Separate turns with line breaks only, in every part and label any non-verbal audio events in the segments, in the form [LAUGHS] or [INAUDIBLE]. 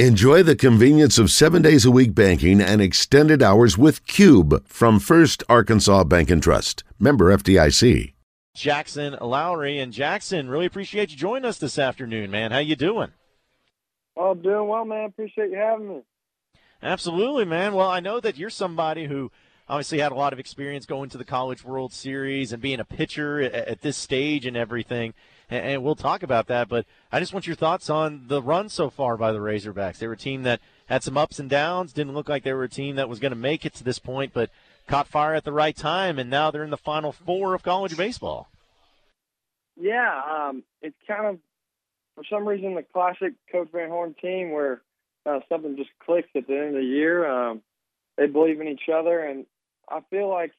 Enjoy the convenience of seven days a week banking and extended hours with Cube from First Arkansas Bank and Trust. Member FDIC.
Jackson Lowery and Jackson, really appreciate you joining us this afternoon, man. How you doing?
Oh, doing well, man. Appreciate you having me.
Absolutely, man. Well, I know that you're somebody who obviously had a lot of experience going to the College World Series and being a pitcher at, this stage and everything and we'll talk about that. But I just want your thoughts on the run so far by the Razorbacks. They were a team that had some ups and downs, didn't look like they were a team that was going to make it to this point, but caught fire at the right time, and now they're in the final four of college baseball.
Yeah, um, it's kind of for some reason the classic Coach Van Horn team where uh, something just clicks at the end of the year. Um, they believe in each other, and I feel like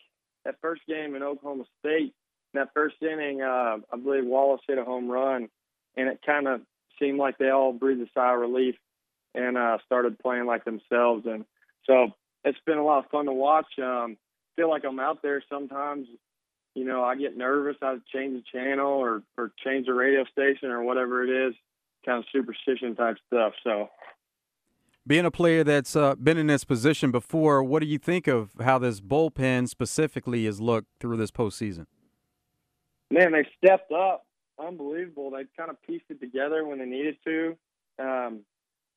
that first game in Oklahoma State, that first inning, uh, I believe Wallace hit a home run, and it kind of seemed like they all breathed a sigh of relief and uh, started playing like themselves. And so it's been a lot of fun to watch. Um, feel like I'm out there sometimes. You know, I get nervous. I change the channel or or change the radio station or whatever it is, kind of superstition type stuff. So
being a player that's uh, been in this position before, what do you think of how this bullpen specifically has looked through this postseason?
Man, they stepped up. Unbelievable. They kind of pieced it together when they needed to. Um,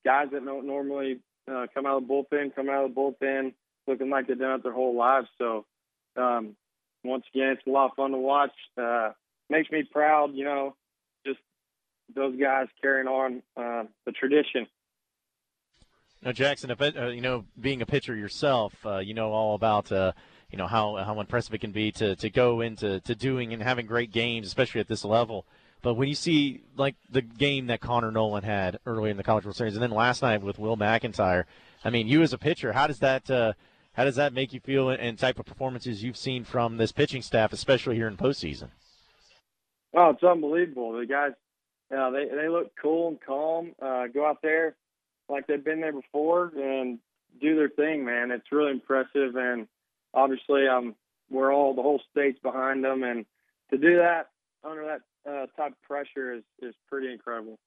guys that don't normally uh, come out of the bullpen, come out of the bullpen looking like they've done it their whole lives. So, um, once again, it's a lot of fun to watch. Uh, makes me proud, you know, just those guys carrying on uh, the tradition.
Now, Jackson, if it, uh, you know, being a pitcher yourself, uh, you know all about uh, you know how how impressive it can be to to go into to doing and having great games, especially at this level. But when you see like the game that Connor Noland had early in the College World Series, and then last night with Will McIntyre, I mean, you as a pitcher, how does that uh, how does that make you feel, and type of performances you've seen from this pitching staff, especially here in postseason?
Oh, it's unbelievable. The guys, uh, they they look cool and calm. Uh, go out there like they've been there before and do their thing, man. It's really impressive, and obviously, um, we're all the whole state's behind them, and to do that under that uh, type of pressure is is pretty incredible.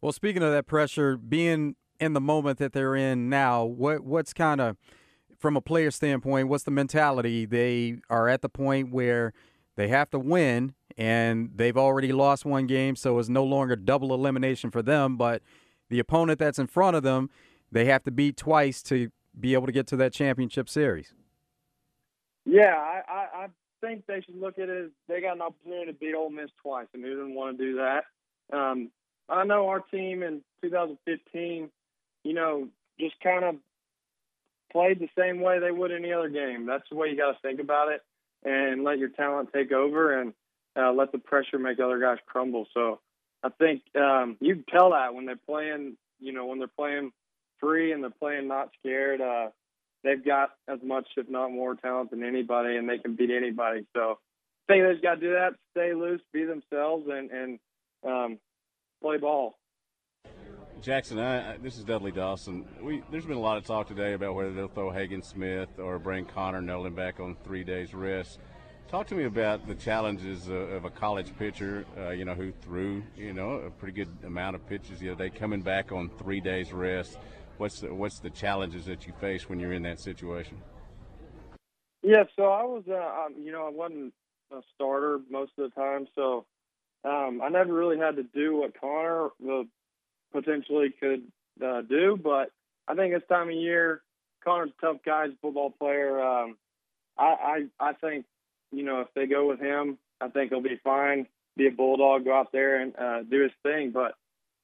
Well, speaking of that pressure, being in the moment that they're in now, what what's kind of from a player standpoint, what's the mentality? They are at the point where they have to win, and they've already lost one game, so it's no longer double elimination for them. But the opponent that's in front of them, they have to beat twice to be able to get to that championship series.
Yeah, I, I, I think they should look at it as they got an opportunity to beat Ole Miss twice, and who didn't want to do that? Um, I know our team in 2015, you know, just kind of played the same way they would any other game. That's the way you got to think about it, and let your talent take over, and uh, let the pressure make other guys crumble. So I think um, you can tell that when they're playing, you know, when they're playing free and they're playing not scared. Uh, they've got as much, if not more, talent than anybody, and they can beat anybody. So I think they've got to do that, stay loose, be themselves, and and um, play ball.
Jackson, I, I, this is Dudley Dawson. We, there's been a lot of talk today about whether they'll throw Hagen Smith or bring Connor Noland back on three days rest. Talk to me about the challenges of, of a college pitcher, uh, you know, who threw, you know, a pretty good amount of pitches the other day, coming back on three days rest what's the, what's the challenges that you face when you're in that situation?
Yeah, so I was, uh, um, you know, I wasn't a starter most of the time, so um, I never really had to do what Connor uh, potentially could uh, do. But I think this time of year, Connor's a tough guy, he's a football player. Um, I, I I think you know if they go with him, I think he'll be fine. Be a bulldog, go out there and uh, do his thing. But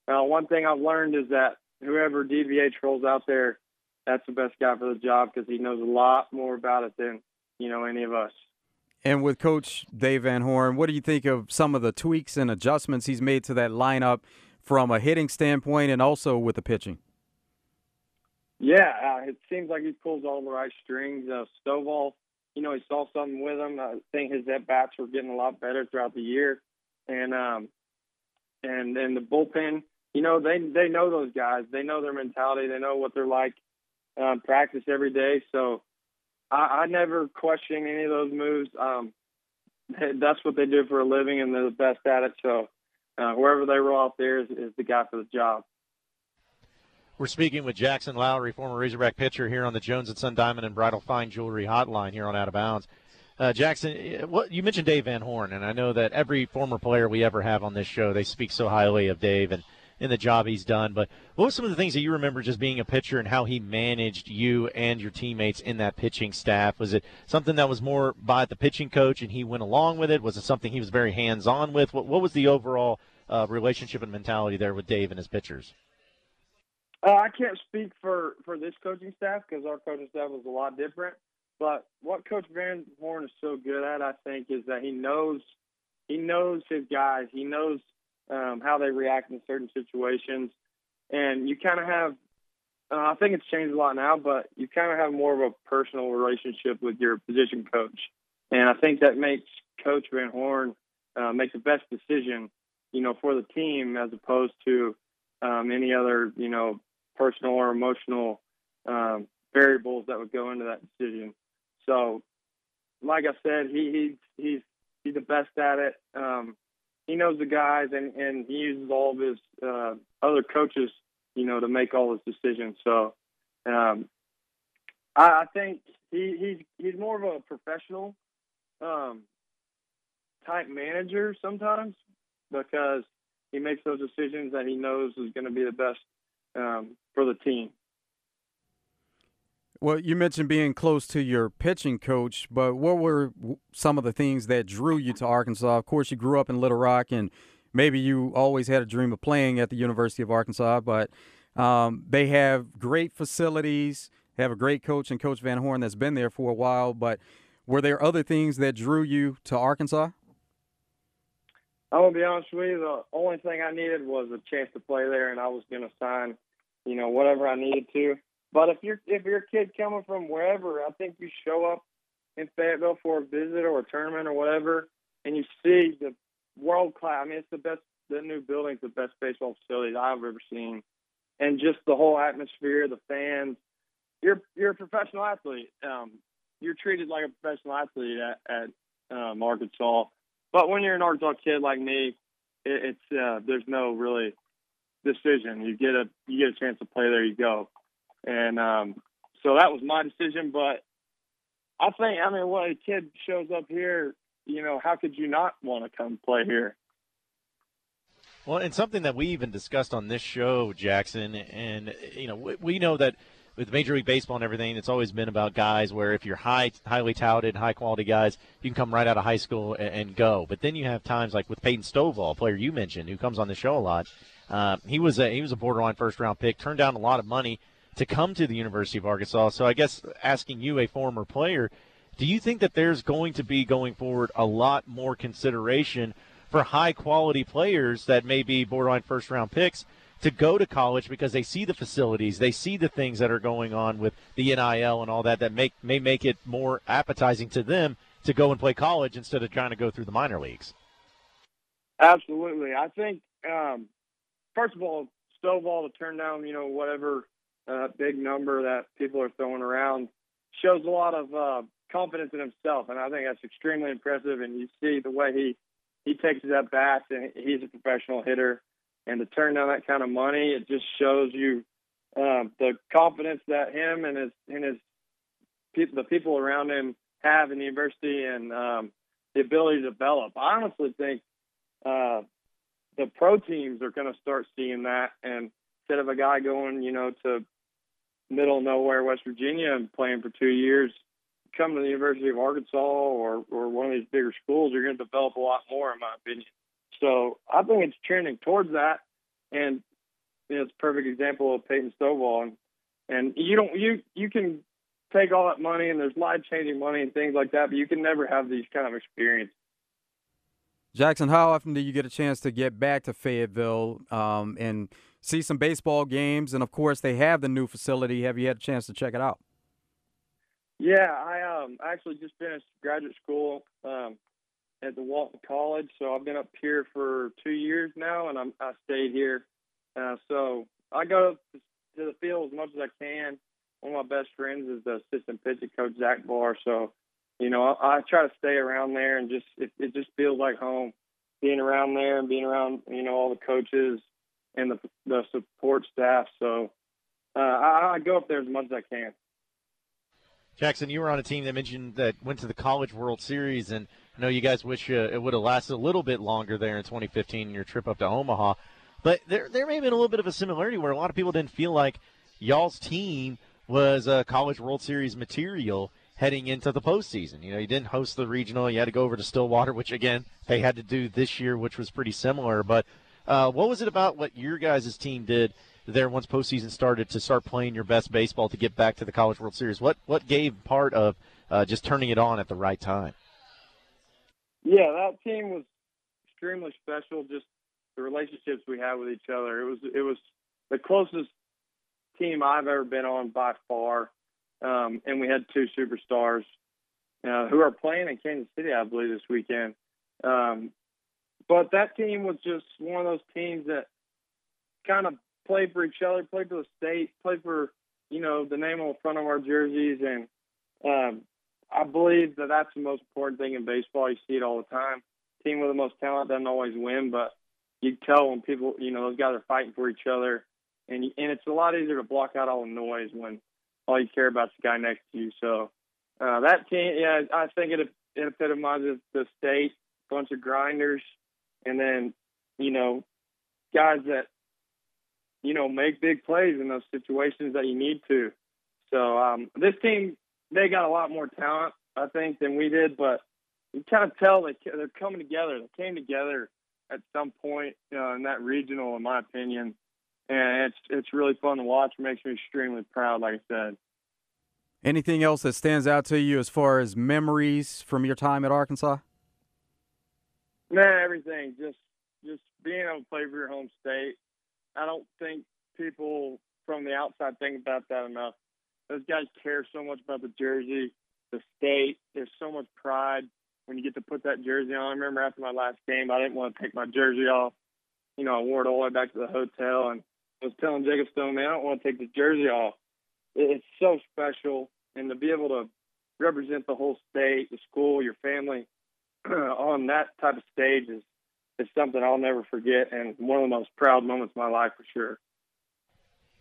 uh, one thing I've learned is that whoever DVH rolls out there, that's the best guy for the job because he knows a lot more about it than you know any of us.
And with Coach Dave Van Horn, what do you think of some of the tweaks and adjustments he's made to that lineup from a hitting standpoint and also with the pitching?
Yeah, uh, it seems like he pulls all the right strings. Uh, Stovall, you know, he saw something with him. I think his at bats were getting a lot better throughout the year, and um, and and the bullpen you know they they know those guys. They know their mentality. They know what they're like. Um, practice every day, so I, I never question any of those moves. Um, [LAUGHS] that's what they do for a living, and they're the best at it. So uh, whoever they roll out there is, is the guy for the job.
We're speaking with Jackson Lowery, former Razorback pitcher, here on the Jones and Son Diamond and Bridal Fine Jewelry Hotline here on Out of Bounds. Uh, Jackson, uh, what you mentioned Dave Van Horn, and I know that every former player we ever have on this show, they speak so highly of Dave and in the job he's done. But what were some of the things that you remember just being a pitcher and how he managed you and your teammates in that pitching staff? Was it something that was more by the pitching coach and he went along with it? Was it something he was very hands on with? What, what was the overall uh, relationship and mentality there with Dave and his pitchers?
Uh, I can't speak for, for this coaching staff because our coaching staff was a lot different. But what Coach Van Horn is so good at, I think, is that he knows he knows his guys. He knows um, how they react in certain situations, and you kind of have. Uh, I think it's changed a lot now, but you kind of have more of a personal relationship with your position coach, and I think that makes Coach Van Horn uh, make the best decision, you know, for the team as opposed to um, any other, you know, personal or emotional um, variables that would go into that decision. So, like I said, he, he's he's he's the best at it. Um, he knows the guys, and and he uses all of his uh, other coaches, you know, to make all his decisions. So, um, I, I think he he's he's more of a professional um, type manager sometimes because he makes those decisions that he knows is going to be the best um, for the team.
Well, you mentioned being close to your pitching coach, but what were some of the things that drew you to Arkansas? Of course, you grew up in Little Rock, and maybe you always had a dream of playing at the University of Arkansas, but um, they have great facilities, have a great coach and Coach Van Horn that's been there for a while. But were there other things that drew you to Arkansas?
I'm gonna be honest with you. The only thing I needed was a chance to play there, and I was gonna sign, you know, whatever I needed to. But if you're if you're a kid coming from wherever, I think you show up in Fayetteville for a visit or a tournament or whatever, and you see the world class. I mean, it's the best. The new building's the best baseball facility I've ever seen, and just the whole atmosphere, the fans. You're you're a professional athlete. Um, you're treated like a professional athlete at, at um, Arkansas. But when you're an Arkansas kid like me, it, it's uh, there's no really decision. You get a you get a chance to play there, you go. And um, so that was my decision. But I think, I mean, when a kid shows up here, you know, how could you not want to come play here?
Well, and something that we even discussed on this show, Jackson, and you know, we, we know that with Major League Baseball and everything, it's always been about guys where if you're high, highly touted, high quality guys, you can come right out of high school and, and go. But then you have times like with Peyton Stovall, a player you mentioned, who comes on the show a lot. Uh, he was a he was a borderline first round pick, turned down a lot of money to come to the University of Arkansas. So I guess asking you, a former player, do you think that there's going to be going forward a lot more consideration for high quality players that may be borderline first round picks to go to college because they see the facilities, they see the things that are going on with the NIL and all that that make may make it more appetizing to them to go and play college instead of trying to go through the minor leagues.
Absolutely, I think um, first of all, Stovall to turn down, you know, whatever uh, big number that people are throwing around shows a lot of uh, confidence in himself, and I think that's extremely impressive. And you see the way he he takes his at bats, and he's a professional hitter. And to turn down that kind of money, it just shows you uh, the confidence that him and his and his the people around him have in the university, and um, the ability to develop. I honestly think uh, the pro teams are going to start seeing that, and instead of a guy going, you know, to middle of nowhere West Virginia and playing for two years, come to the University of Arkansas or or one of these bigger schools, you're going to develop a lot more, in my opinion. So I think it's trending towards that, and you know, it's a perfect example of Peyton Stovall. And, and you don't you you can take all that money and there's life changing money and things like that, but you can never have these kind of experiences.
Jackson, how often do you get a chance to get back to Fayetteville um, and see some baseball games, and of course they have the new facility. Have you had a chance to check it out?
Yeah, I um actually just finished graduate school um, at the Walton College, so I've been up here for two years now, and I'm I stayed here. Uh, so I go to the field as much as I can. One of my best friends is the assistant pitching coach Zach Barr, so you know I, I try to stay around there and just it, it just feels like home being around there and being around you know all the coaches and the the support staff. So uh, I, I go up there as much as I can.
Jackson, you were on a team that mentioned that went to the College World Series, and I know you guys wish uh, it would have lasted a little bit longer there in 2015 your trip up to Omaha. But there, there may have been a little bit of a similarity where a lot of people didn't feel like y'all's team was a College World Series material heading into the postseason. You know, you didn't host the regional. You had to go over to Stillwater, which again they had to do this year, which was pretty similar. But uh, what was it about what your guys' team did there once postseason started to start playing your best baseball to get back to the College World Series? What what gave part of uh, just turning it on at the right time?
Yeah, that team was extremely special. Just the relationships we had with each other. It was it was the closest team I've ever been on by far. Um, and we had two superstars uh, who are playing in Kansas City, I believe, this weekend. Um, but that team was just one of those teams that kind of played for each other, played for the state, played for you know the name on the front of our jerseys, and um, I believe that that's the most important thing in baseball. You see it all the time. Team with the most talent doesn't always win, but you tell when people, you know, those guys are fighting for each other, and and it's a lot easier to block out all the noise when all you care about is the guy next to you. So uh, that team, yeah, I think it it epitomizes the state, bunch of grinders, and then you know, guys that you know make big plays in those situations that you need to. So um, this team, they got a lot more talent, I think, than we did, but you kind of tell they they're coming together. They came together at some point uh, in that regional, in my opinion and it's it's really fun to watch. It makes me extremely proud, like I said.
Anything else that stands out to you as far as memories from your time at Arkansas?
Man, everything. Just just being able to play for your home state. I don't think people from the outside think about that enough. Those guys care so much about the jersey, the state. There's so much pride when you get to put that jersey on. I remember after my last game, I didn't want to take my jersey off. You know, I wore it all the way back to the hotel, and I was telling Jacob Stone, man, I don't want to take the jersey off. It's so special, and to be able to represent the whole state, the school, your family [CLEARS THROAT] on that type of stage is is something I'll never forget, and one of the most proud moments of my life for sure.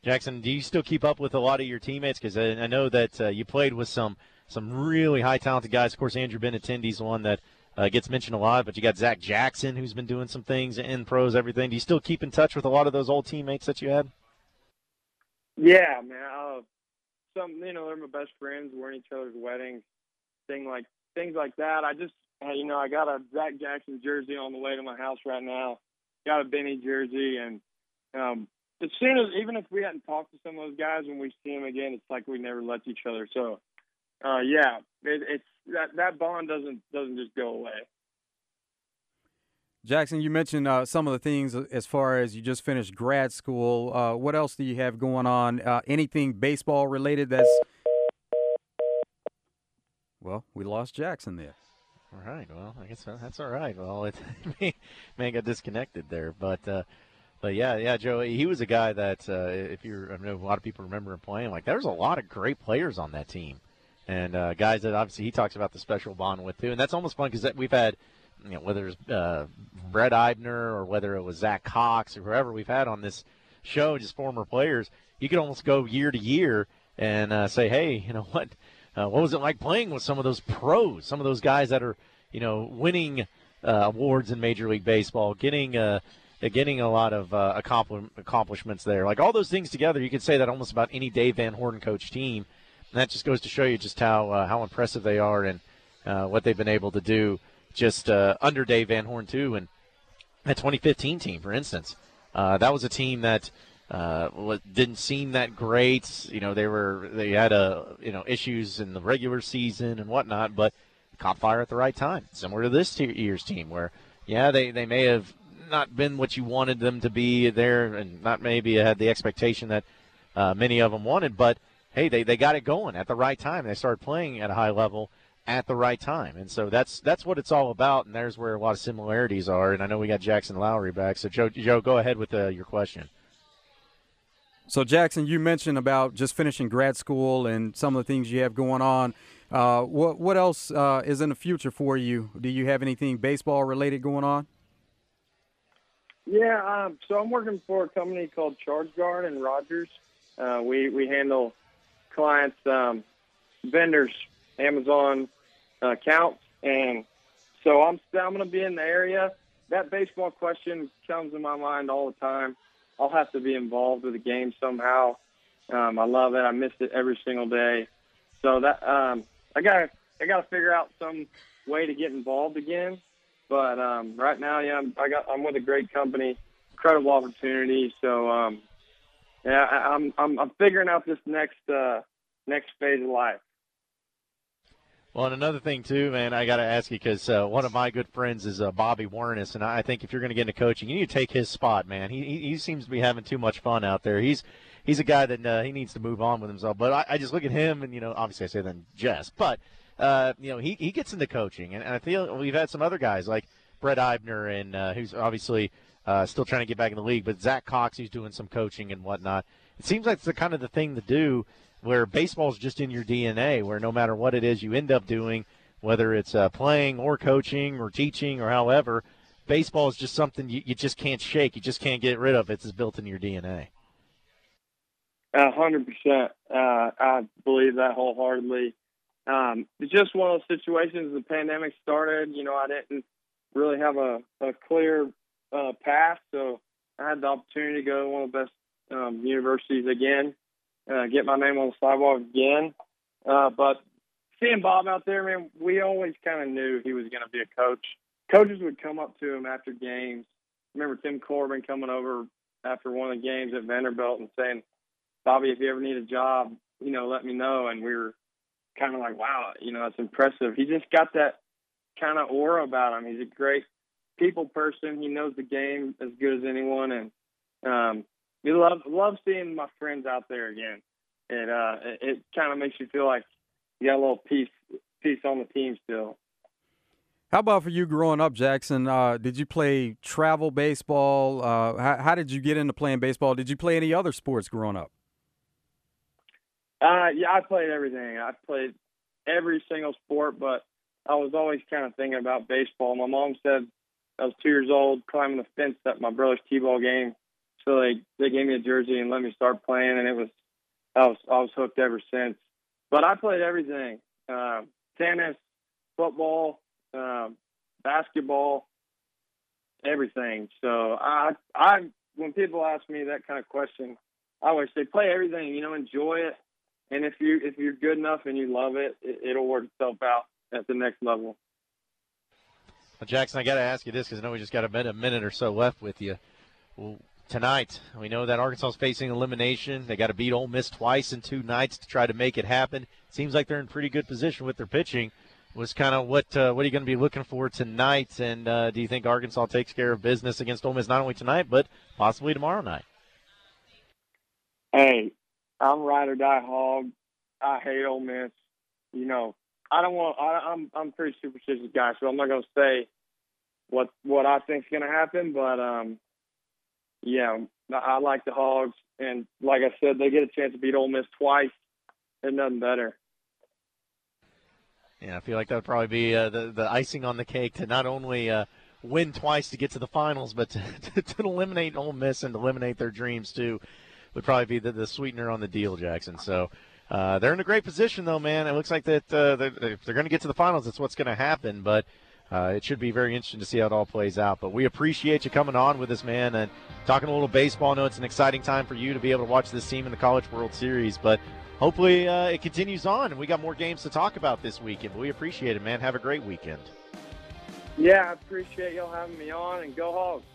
Jackson, do you still keep up with a lot of your teammates? Because I, I, know that uh, you played with some some really high talented guys. Of course, Andrew Benintendi's one that uh, gets mentioned a lot, but you got Zach Jackson who's been doing some things in pros, everything. Do you still keep in touch with a lot of those old teammates that you had?
Yeah, man. Uh, some, you know, they're my best friends. We're in each other's weddings, thing like things like that. I just, you know, I got a Zach Jackson jersey on the way to my house right now. Got a Benny jersey, and um, as soon as, even if we hadn't talked to some of those guys, when we see them again, it's like we never left each other. So, uh, yeah, it, it's that that bond doesn't doesn't just go away.
Jackson, you mentioned uh, some of the things as far as you just finished grad school. Uh, what else do you have going on? Uh, anything baseball related that's. Well, we lost Jackson there.
All right. Well, I guess that's all right. Well, it [LAUGHS] may, may got disconnected there, but uh, but yeah, yeah, Joe. He was a guy that uh, if you, I know a lot of people remember him playing. Like there was a lot of great players on that team and uh, guys that obviously he talks about the special bond with too. And that's almost fun because we've had, you know, whether it's uh, Brett Eibner or whether it was Zach Cox or whoever we've had on this show, just former players, you could almost go year to year and uh, say, hey, you know what, uh, what was it like playing with some of those pros, some of those guys that are, you know, winning uh, awards in Major League Baseball, getting. Uh, getting a lot of uh, accomplishments there. Like all those things together, you could say that almost about any Dave Van Horn coach team and that just goes to show you just how uh, how impressive they are and uh, what they've been able to do just uh, under Dave Van Horn too. And that 2015 team, for instance, uh, that was a team that uh, didn't seem that great. You know, they were they had a uh, you know issues in the regular season and whatnot, but caught fire at the right time. Similar to this year's team, where yeah, they they may have not been what you wanted them to be there, and not maybe had the expectation that many of them wanted, but hey, they, they got it going at the right time. They started playing at a high level at the right time. And so that's that's what it's all about. And there's where a lot of similarities are. And I know we got Jackson Lowery back. So Joe, Joe, go ahead with uh, your question.
So Jackson, you mentioned about just finishing grad school and some of the things you have going on. Uh, what what else uh, is in the future for you? Do you have anything baseball related going on?
Yeah, um, so I'm working for a company called Charge Guard and Rogers, Uh, we we handle clients, um, vendors, Amazon accounts, and so I'm I'm going to be in the area. That baseball question comes in my mind all the time. I'll have to be involved with the game somehow. Um, I love it. I miss it every single day. So that um, I got I got to figure out some way to get involved again. But um, right now, yeah, I'm, I got I'm with a great company, incredible opportunity. So um, yeah, I, I'm I'm I'm figuring out this next uh, next phase of life.
Well, and another thing too, man, I got to ask you because uh, one of my good friends is uh, Bobby Wernes, and I think if you're going to get into coaching, you need to take his spot, man. He, he, he seems to be having too much fun out there. He's he's a guy that uh, he needs to move on with himself. But I, I, just look at him, and you know, obviously I say that in jest, but uh, you know, he he gets into coaching, and, and, I feel we've had some other guys like Brett Eibner, and uh, who's obviously uh, still trying to get back in the league, but Zach Cox, he's doing some coaching and whatnot. It seems like it's the kind of the thing to do where baseball is just in your DNA, where no matter what it is you end up doing whether it's uh, playing or coaching or teaching or however, baseball is just something you, you just can't shake. You just can't get rid of. It's built in your DNA.
A hundred percent. Uh, I believe that wholeheartedly. Um, it's just one of those situations. The pandemic started. You know, I didn't really have a, a clear uh, path, so I had the opportunity to go to one of the best um, universities again, uh, get my name on the sidewalk again. Uh, but seeing Bob out there, man, we always kind of knew he was going to be a coach. Coaches would come up to him after games. remember Tim Corbin coming over after one of the games at Vanderbilt and saying, Bobby, if you ever need a job, you know, let me know. And we were kind of like, wow, you know, that's impressive. He just got that kind of aura about him. He's a great people person. He knows the game as good as anyone. And um, we love love seeing my friends out there again. It uh, it, it kind of makes you feel like you got a little piece piece on the team still.
How about for you growing up, Jackson? Uh, did you play travel baseball? Uh, how, how, did you get into playing baseball? Did you play any other sports growing up?
Uh, yeah, I played everything. I played every single sport, but I was always kind of thinking about baseball. My mom said I was two years old climbing the fence at my brother's t-ball game, so they they gave me a jersey and let me start playing, and it was I was I was hooked ever since. But I played everything: uh, tennis, football, uh, basketball, everything. So I, I, when people ask me that kind of question, I always say play everything. You know, enjoy it, and if you if you're good enough and you love it, it it'll work itself out at the next level.
Well, Jackson, I got to ask you this because I know we just got a minute, a minute or so left with you. Well, tonight. We know that Arkansas is facing elimination. They got to beat Ole Miss twice in two nights to try to make it happen. Seems like they're in pretty good position with their pitching. Was kind of what uh, what are you going to be looking for tonight? And uh, do you think Arkansas takes care of business against Ole Miss not only tonight but possibly tomorrow night?
Hey, I'm ride or die hog. I hate Ole Miss. You know, I don't want. I, I'm I'm pretty superstitious guy, so I'm not going to say what what I think's going to happen. But um, yeah, I like the Hogs, and like I said, they get a chance to beat Ole Miss twice. There's nothing better.
Yeah, I feel like that would probably be uh, the the icing on the cake to not only uh, win twice to get to the finals, but to, [LAUGHS] to, to, eliminate Ole Miss and eliminate their dreams too, would probably be the, the sweetener on the deal, Jackson. So. Uh, they're in a great position, though, man. It looks like that uh, they're, if they're going to get to the finals, that's what's going to happen. But uh, it should be very interesting to see how it all plays out. But we appreciate you coming on with us, man, and talking a little baseball. I know it's an exciting time for you to be able to watch this team in the College World Series, but hopefully uh, it continues on, and we got more games to talk about this weekend. But we appreciate it, man. Have a great weekend.
Yeah, I appreciate y'all having me on, and go Hogs.